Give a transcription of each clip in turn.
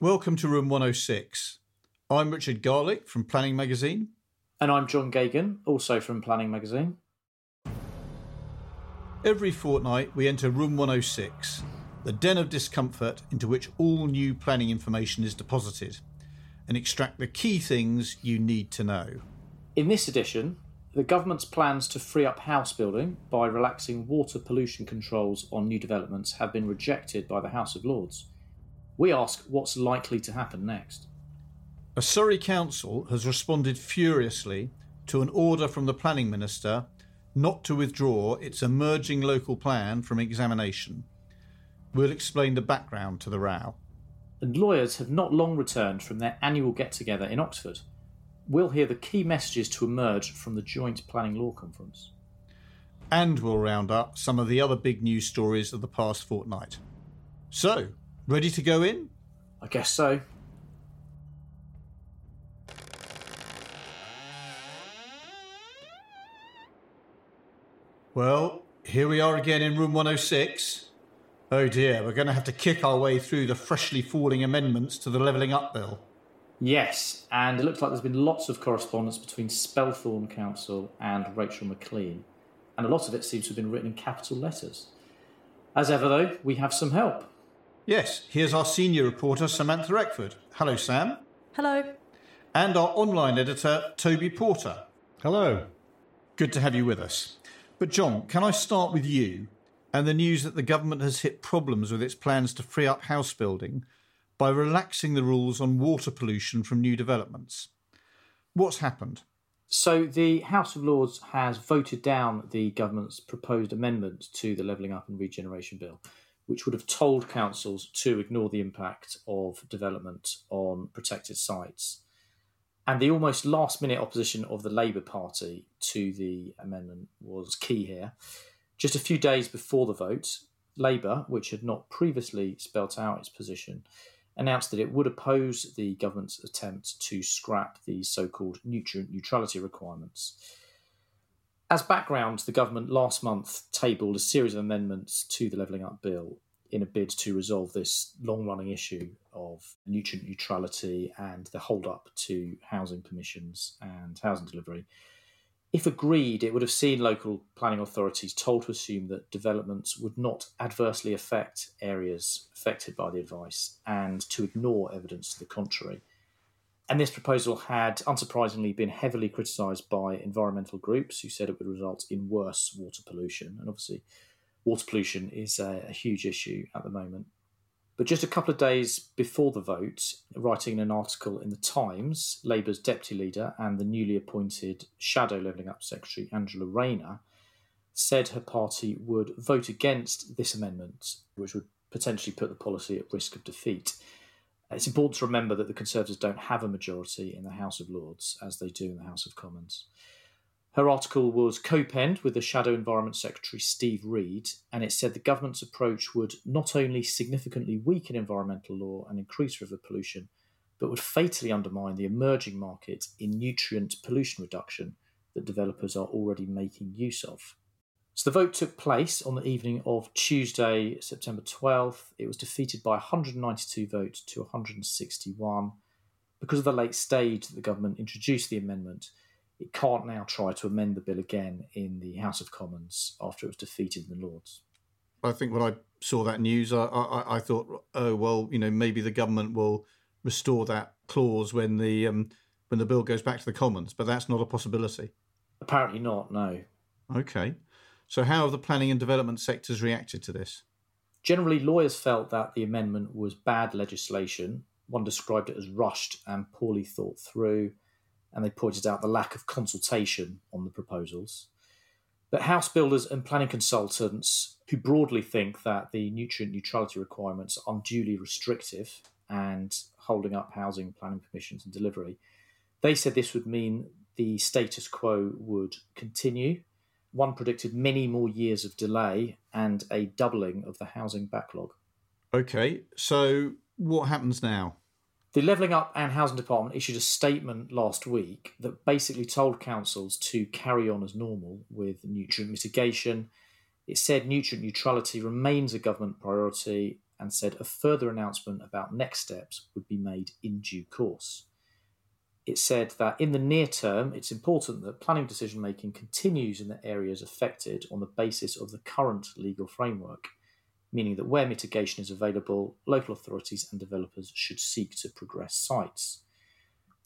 Welcome to Room 106. I'm Richard Garlick from Planning Magazine. And I'm John Geoghegan, also from Planning Magazine. Every fortnight, we enter Room 106, the den of discomfort into which all new planning information is deposited, and extract the key things you need to know. In this edition, the government's plans to free up house building by relaxing water pollution controls on new developments have been rejected by the House of Lords. We ask what's likely to happen next. A Surrey council has responded furiously to an order from the planning minister not to withdraw its emerging local plan from examination. We'll explain the background to the row. And lawyers have not long returned from their annual get together in Oxford. We'll hear the key messages to emerge from the Joint Planning Law Conference. And we'll round up some of the other big news stories of the past fortnight. So, ready to go in? I guess so. Well, here we are again in room 106. Oh dear, we're going to have to kick our way through the freshly falling amendments to the Levelling Up Bill. Yes, and it looks like there's been lots of correspondence between Spelthorne Council and Rachel Maclean, and a lot of it seems to have been written in capital letters. As ever, though, we have some help. Yes, here's our senior reporter, Samantha Eckford. Hello, Sam. Hello. And our online editor, Toby Porter. Hello. Good to have you with us. But, John, can I start with you and the news that the government has hit problems with its plans to free up house building by relaxing the rules on water pollution from new developments? What's happened? So, the House of Lords has voted down the government's proposed amendment to the Levelling Up and Regeneration Bill, which would have told councils to ignore the impact of development on protected sites and the almost last minute opposition of the Labour Party to the amendment was key here. Just a few days before the vote, Labour, which had not previously spelt out its position, announced that it would oppose the government's attempt to scrap the so called nutrient neutrality requirements. As background, the government last month tabled a series of amendments to the Levelling Up Bill in a bid to resolve this long running issue of nutrient neutrality and the hold up to housing permissions and housing delivery. If agreed, it would have seen local planning authorities told to assume that developments would not adversely affect areas affected by the advice and to ignore evidence to the contrary. And this proposal had, unsurprisingly, been heavily criticised by environmental groups who said it would result in worse water pollution. And obviously, water pollution is a, a huge issue at the moment. But just a couple of days before the vote, writing an article in the Times, Labour's deputy leader and the newly appointed shadow levelling up secretary, Angela Rayner, said her party would vote against this amendment, which would potentially put the policy at risk of defeat. It's important to remember that the Conservatives don't have a majority in the House of Lords, as they do in the House of Commons. Her article was co penned with the Shadow Environment Secretary Steve Reed, and it said the government's approach would not only significantly weaken environmental law and increase river pollution, but would fatally undermine the emerging market in nutrient pollution reduction that developers are already making use of. So the vote took place on the evening of Tuesday, September 12th. It was defeated by 192 votes to 161. Because of the late stage that the government introduced the amendment, it can't now try to amend the bill again in the House of Commons after it was defeated in the Lords. I think when I saw that news, I, I, I thought, oh well, you know, maybe the government will restore that clause when the um, when the bill goes back to the Commons, but that's not a possibility. Apparently not. No. Okay. So how have the planning and development sectors reacted to this? Generally, lawyers felt that the amendment was bad legislation. One described it as rushed and poorly thought through and they pointed out the lack of consultation on the proposals. But house builders and planning consultants who broadly think that the nutrient neutrality requirements are unduly restrictive and holding up housing planning permissions and delivery, they said this would mean the status quo would continue. One predicted many more years of delay and a doubling of the housing backlog. Okay, so what happens now? The Levelling Up and Housing Department issued a statement last week that basically told councils to carry on as normal with nutrient mitigation. It said nutrient neutrality remains a government priority and said a further announcement about next steps would be made in due course. It said that in the near term, it's important that planning decision making continues in the areas affected on the basis of the current legal framework, meaning that where mitigation is available, local authorities and developers should seek to progress sites.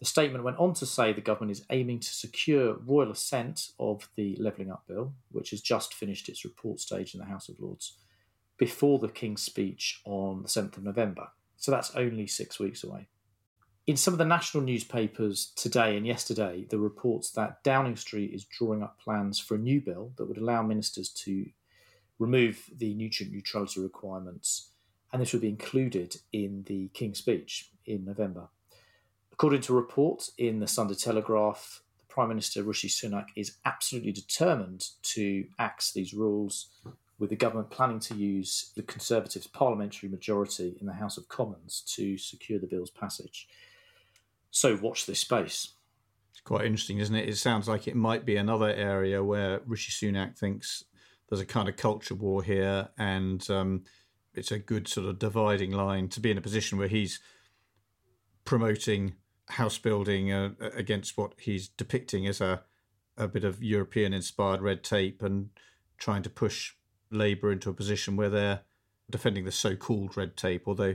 The statement went on to say the government is aiming to secure royal assent of the Levelling Up Bill, which has just finished its report stage in the House of Lords, before the King's speech on the 7th of November. So that's only six weeks away. In some of the national newspapers today and yesterday, the reports that Downing Street is drawing up plans for a new bill that would allow ministers to remove the nutrient neutrality requirements, and this would be included in the King's speech in November. According to reports in the Sunday Telegraph, the Prime Minister Rishi Sunak is absolutely determined to axe these rules, with the government planning to use the Conservatives' parliamentary majority in the House of Commons to secure the bill's passage. So watch this space. It's quite interesting, isn't it? It sounds like it might be another area where Rishi Sunak thinks there's a kind of culture war here, and um, it's a good sort of dividing line to be in a position where he's promoting house building uh, against what he's depicting as a a bit of European inspired red tape and trying to push Labour into a position where they're defending the so called red tape, although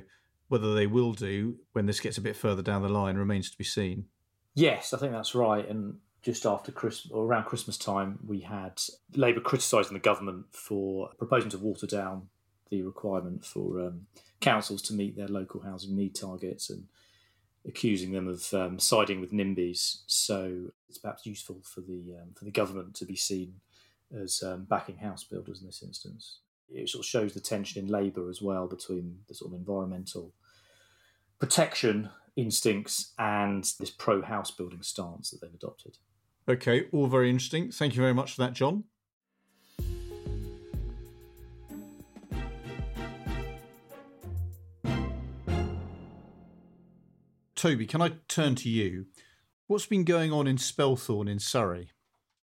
whether they will do when this gets a bit further down the line remains to be seen. Yes, I think that's right. And just after Christmas or around Christmas time, we had Labour criticising the government for proposing to water down the requirement for um, councils to meet their local housing need targets and accusing them of um, siding with NIMBYs. So it's perhaps useful for the um, for the government to be seen as um, backing house builders in this instance. It sort of shows the tension in Labour as well between the sort of environmental protection instincts and this pro house building stance that they've adopted. Okay, all very interesting. Thank you very much for that, John. Toby, can I turn to you? What's been going on in Spelthorne in Surrey?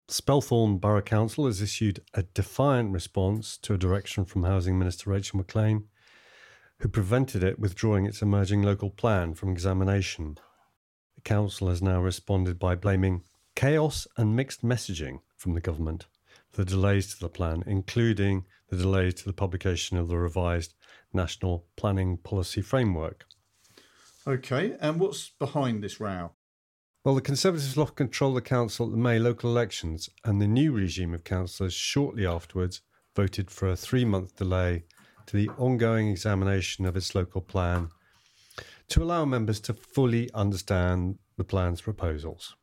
Spelthorne Borough Council has issued a defiant response to a direction from Housing Minister Rachel Maclean, who prevented it withdrawing its emerging local plan from examination. The council has now responded by blaming chaos and mixed messaging from the government for the delays to the plan, including the delays to the publication of the revised National Planning Policy Framework. Okay, and what's behind this row? Well, the Conservatives lost control of the council at the May local elections, and the new regime of councillors shortly afterwards voted for a three month delay to the ongoing examination of its local plan to allow members to fully understand the plan's proposals.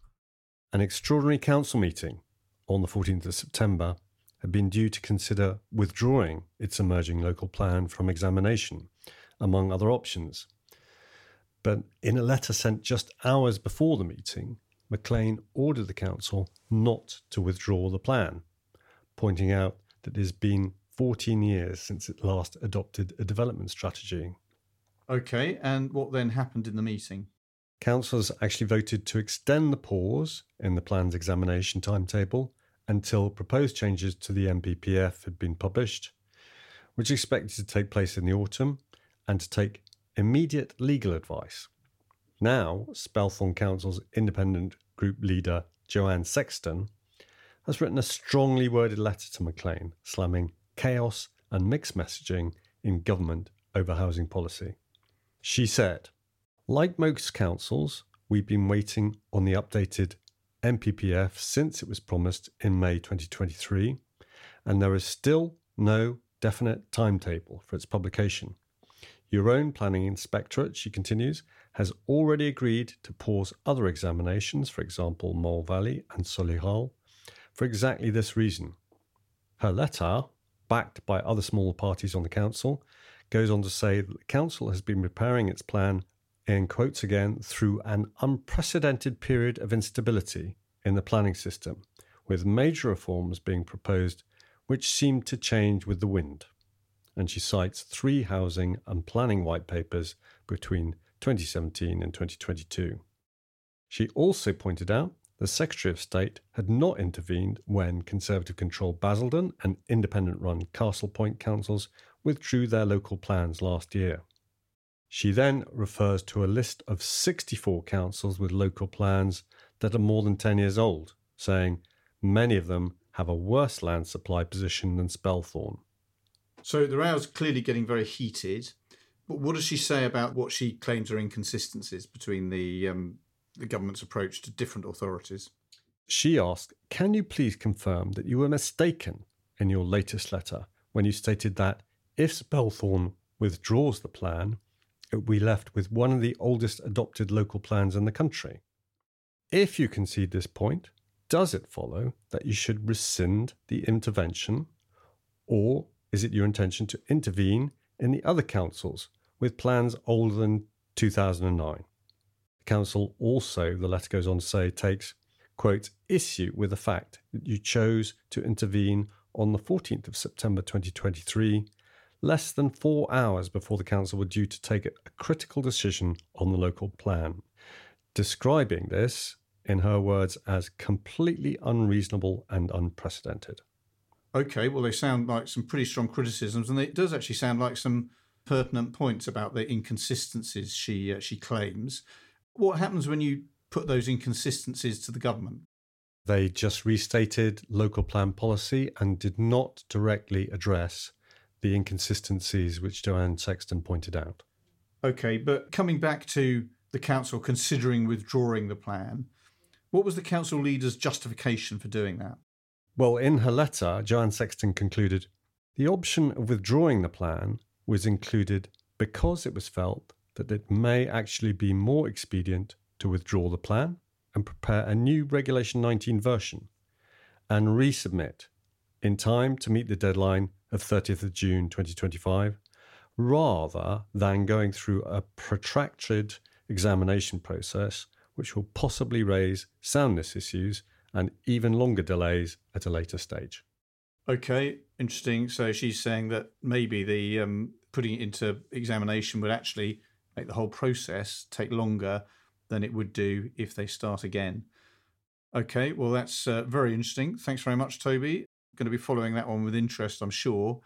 An extraordinary council meeting on the 14th of September had been due to consider withdrawing its emerging local plan from examination, among other options. But in a letter sent just hours before the meeting, Maclean ordered the council not to withdraw the plan, pointing out that it has been 14 years since it last adopted a development strategy. Okay, and what then happened in the meeting? Councillors actually voted to extend the pause in the plan's examination timetable until proposed changes to the NPPF had been published, which is expected to take place in the autumn, and to take immediate legal advice. Now, Spelthorne Council's independent group leader, Joanne Sexton, has written a strongly worded letter to Maclean, slamming chaos and mixed messaging in government over housing policy. She said, Like most councils, we've been waiting on the updated NPPF since it was promised in May 2023, and there is still no definite timetable for its publication. Your own planning inspectorate, she continues, has already agreed to pause other examinations, for example, Mole Valley and Solihull, for exactly this reason. Her letter, backed by other smaller parties on the council, goes on to say that the council has been preparing its plan, in quotes again, through an unprecedented period of instability in the planning system, with major reforms being proposed which seem to change with the wind and she cites three housing and planning white papers between 2017 and 2022. She also pointed out the Secretary of State had not intervened when Conservative controlled Basildon and independent run Castle Point councils withdrew their local plans last year. She then refers to a list of 64 councils with local plans that are more than 10 years old, saying many of them have a worse land supply position than Spelthorne. So the row's clearly getting very heated. But what does she say about what she claims are inconsistencies between the um, the government's approach to different authorities? She asked, Can you please confirm that you were mistaken in your latest letter when you stated that if Spelthorne withdraws the plan, it will be left with one of the oldest adopted local plans in the country? If you concede this point, does it follow that you should rescind the intervention, or is it your intention to intervene in the other councils with plans older than 2009? Council also, the letter goes on to say, takes, quote, issue with the fact that you chose to intervene on the 14th of September 2023, less than four hours before the council were due to take a critical decision on the local plan, describing this, in her words, as completely unreasonable and unprecedented. Okay, well, they sound like some pretty strong criticisms, and it does actually sound like some pertinent points about the inconsistencies she uh, she claims. What happens when you put those inconsistencies to the government? They just restated local plan policy and did not directly address the inconsistencies which Joanne Sexton pointed out. Okay, but coming back to the council considering withdrawing the plan, what was the council leader's justification for doing that? Well, in her letter, Joanne Sexton concluded the option of withdrawing the plan was included because it was felt that it may actually be more expedient to withdraw the plan and prepare a new Regulation 19 version and resubmit in time to meet the deadline of 30th of June 2025 rather than going through a protracted examination process which will possibly raise soundness issues and even longer delays at a later stage. Okay, interesting. So she's saying that maybe the um, putting it into examination would actually make the whole process take longer than it would do if they start again. Okay, well, that's uh, very interesting. Thanks very much, Toby. Going to be following that one with interest, I'm sure.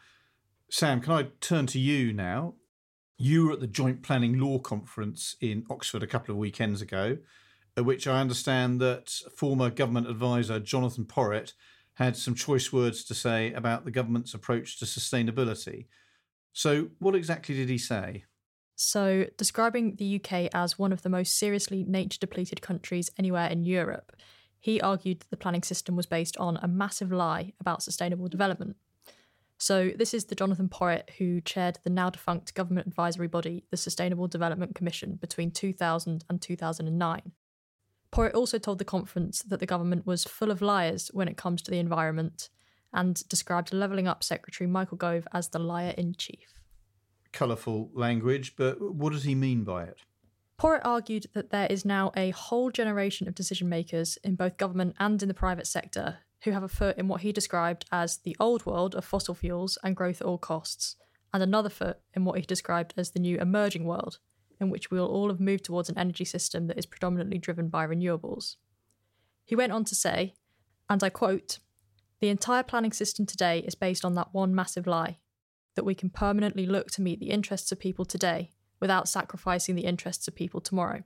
Sam, can I turn to you now? You were at the Joint Planning Law Conference in Oxford a couple of weekends ago, at which I understand that former government advisor Jonathan Porritt had some choice words to say about the government's approach to sustainability. So, what exactly did he say? So, describing the UK as one of the most seriously nature depleted countries anywhere in Europe, he argued that the planning system was based on a massive lie about sustainable development. So, this is the Jonathan Porritt who chaired the now defunct government advisory body, the Sustainable Development Commission, between 2000 and 2009. Porritt also told the conference that the government was full of liars when it comes to the environment and described Levelling Up Secretary Michael Gove as the liar in chief colourful language, but what does he mean by it? Porritt argued that there is now a whole generation of decision makers in both government and in the private sector who have a foot in what he described as the old world of fossil fuels and growth at all costs, and another foot in what he described as the new emerging world, in which we will all have moved towards an energy system that is predominantly driven by renewables. He went on to say, and I quote, The entire planning system today is based on that one massive lie that we can permanently look to meet the interests of people today without sacrificing the interests of people tomorrow.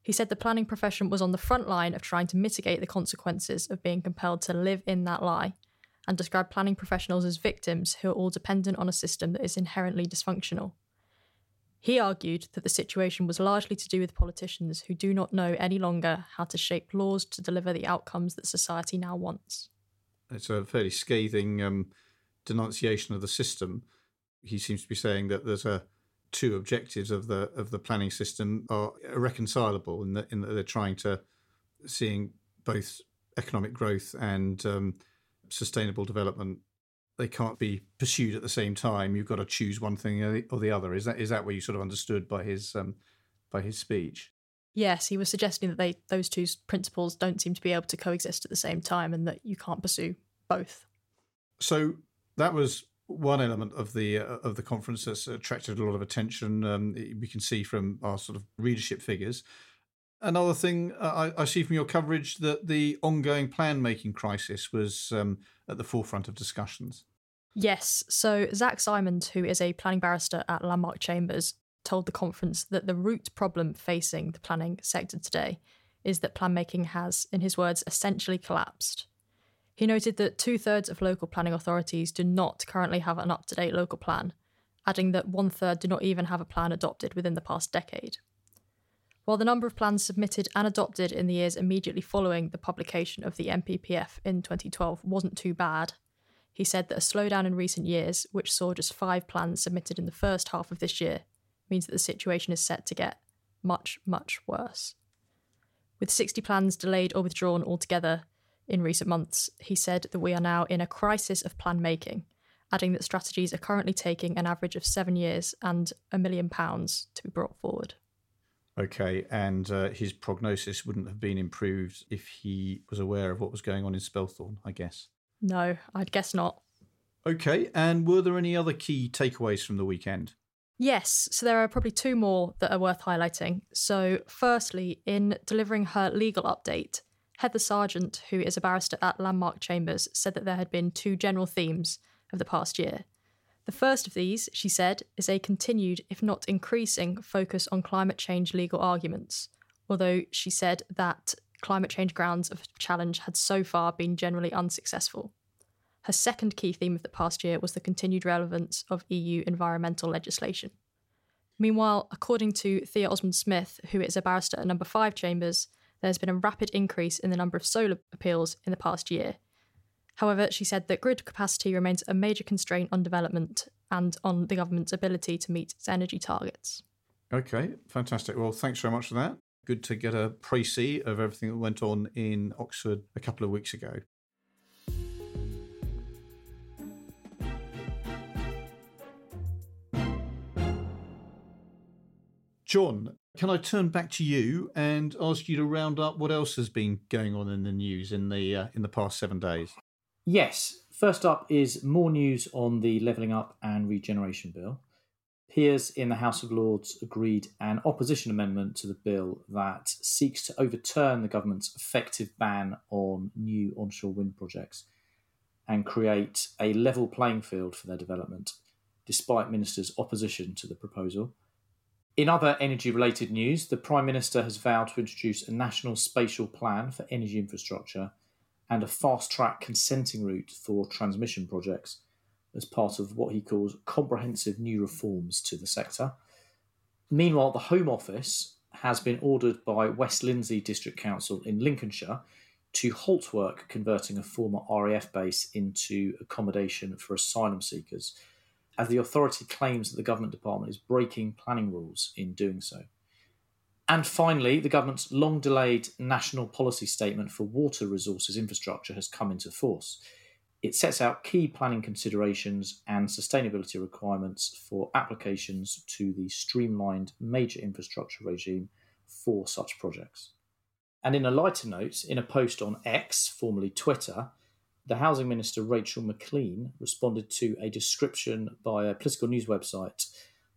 He said the planning profession was on the front line of trying to mitigate the consequences of being compelled to live in that lie, and described planning professionals as victims who are all dependent on a system that is inherently dysfunctional. He argued that the situation was largely to do with politicians who do not know any longer how to shape laws to deliver the outcomes that society now wants. It's a fairly scathing um, denunciation of the system. He seems to be saying that there's a two objectives of the of the planning system are irreconcilable in that in that they're trying to seeing both economic growth and um, sustainable development. They can't be pursued at the same time. You've got to choose one thing or the other. Is that is that what you sort of understood by his um, by his speech? Yes, he was suggesting that they those two principles don't seem to be able to coexist at the same time, and that you can't pursue both. So that was one element of the uh, of the conference that's attracted a lot of attention. Um, we can see from our sort of readership figures. Another thing uh, I, I, see from your coverage that the ongoing plan making crisis was um, at the forefront of discussions. Yes. So Zack Simons, who is a planning barrister at Landmark Chambers, told the conference that the root problem facing the planning sector today is that plan making has, in his words, essentially collapsed. He noted that two thirds of local planning authorities do not currently have an up to date local plan, adding that one third do not even have a plan adopted within the past decade. While the number of plans submitted and adopted in the years immediately following the publication of the NPPF in 2012 wasn't too bad, he said that a slowdown in recent years, which saw just five plans submitted in the first half of this year, means that the situation is set to get much, much worse. With 60 plans delayed or withdrawn altogether in recent months, he said that we are now in a crisis of plan making, adding that strategies are currently taking an average of seven years and a million pounds to be brought forward. Okay, and uh, his prognosis wouldn't have been improved if he was aware of what was going on in Spelthorne, I guess. No, I'd guess not. Okay, and were there any other key takeaways from the weekend? Yes, so there are probably two more that are worth highlighting. So, firstly, in delivering her legal update, Heather Sargent, who is a barrister at Landmark Chambers, said that there had been two general themes of the past year. The first of these, she said, is a continued, if not increasing, focus on climate change legal arguments, although she said that climate change grounds of challenge had so far been generally unsuccessful. Her second key theme of the past year was the continued relevance of EU environmental legislation. Meanwhile, according to Thea Osmund Smith, who is a barrister at number 5 Chambers, there's been a rapid increase in the number of solar appeals in the past year. However, she said that grid capacity remains a major constraint on development and on the government's ability to meet its energy targets. Okay, fantastic. Well, thanks very much for that. Good to get a précis of everything that went on in Oxford a couple of weeks ago. John, can I turn back to you and ask you to round up what else has been going on in the news in the uh, in the past seven days? Yes. First up is more news on the Levelling Up and Regeneration Bill. Peers in the House of Lords agreed an opposition amendment to the bill that seeks to overturn the government's effective ban on new onshore wind projects and create a level playing field for their development, despite ministers' opposition to the proposal. In other energy related news, the Prime Minister has vowed to introduce a national spatial plan for energy infrastructure and a fast track consenting route for transmission projects as part of what he calls comprehensive new reforms to the sector. Meanwhile, the Home Office has been ordered by West Lindsey District Council in Lincolnshire to halt work converting a former RAF base into accommodation for asylum seekers as the authority claims that the government department is breaking planning rules in doing so. And finally, the government's long delayed national policy statement for water resources infrastructure has come into force. It sets out key planning considerations and sustainability requirements for applications to the streamlined major infrastructure regime for such projects. And in a lighter note, in a post on X, formerly Twitter, the Housing Minister Rachel Maclean responded to a description by a political news website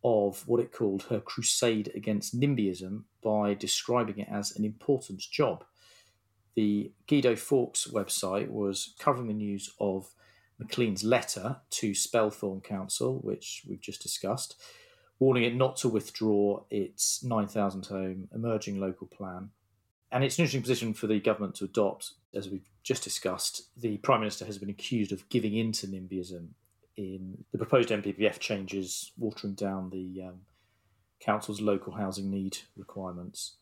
of what it called her crusade against NIMBYism by describing it as an important job. The Guido Fawkes website was covering the news of Maclean's letter to Spelthorne Council, which we've just discussed, warning it not to withdraw its 9,000 home emerging local plan and it's an interesting position for the government to adopt. As we've just discussed, the Prime Minister has been accused of giving in to NIMBYism in the proposed NPPF changes, watering down the um, council's local housing need requirements.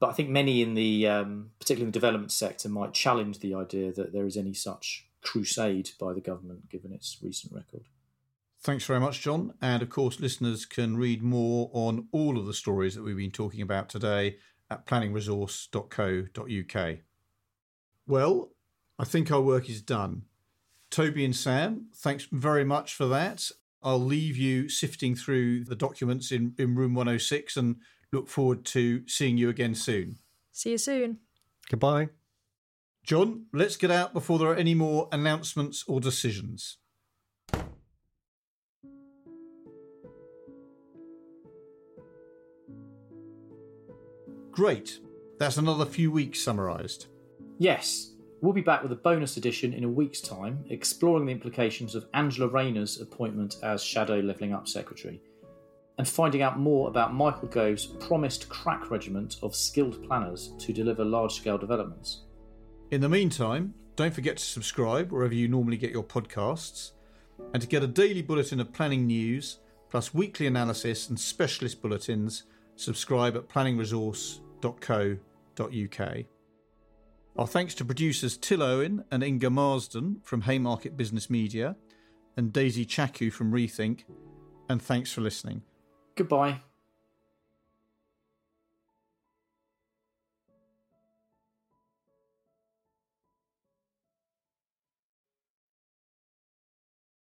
But I think many in the, um, particularly in the development sector, might challenge the idea that there is any such crusade by the government, given its recent record. Thanks very much, John. And of course, listeners can read more on all of the stories that we've been talking about today at planningresource.co.uk. Well, I think our work is done. Toby and Sam, thanks very much for that. I'll leave you sifting through the documents in, in room 106 and look forward to seeing you again soon. See you soon. Goodbye. John, let's get out before there are any more announcements or decisions. Great. That's another few weeks summarised. Yes. We'll be back with a bonus edition in a week's time, exploring the implications of Angela Rayner's appointment as Shadow Levelling Up Secretary, and finding out more about Michael Gove's promised crack regiment of skilled planners to deliver large scale developments. In the meantime, don't forget to subscribe wherever you normally get your podcasts, and to get a daily bulletin of planning news, plus weekly analysis and specialist bulletins, subscribe at planningresource.co.uk. Our thanks to producers Till Owen and Inga Marsden from Haymarket Business Media and Daisy Chaku from Rethink, and thanks for listening. Goodbye.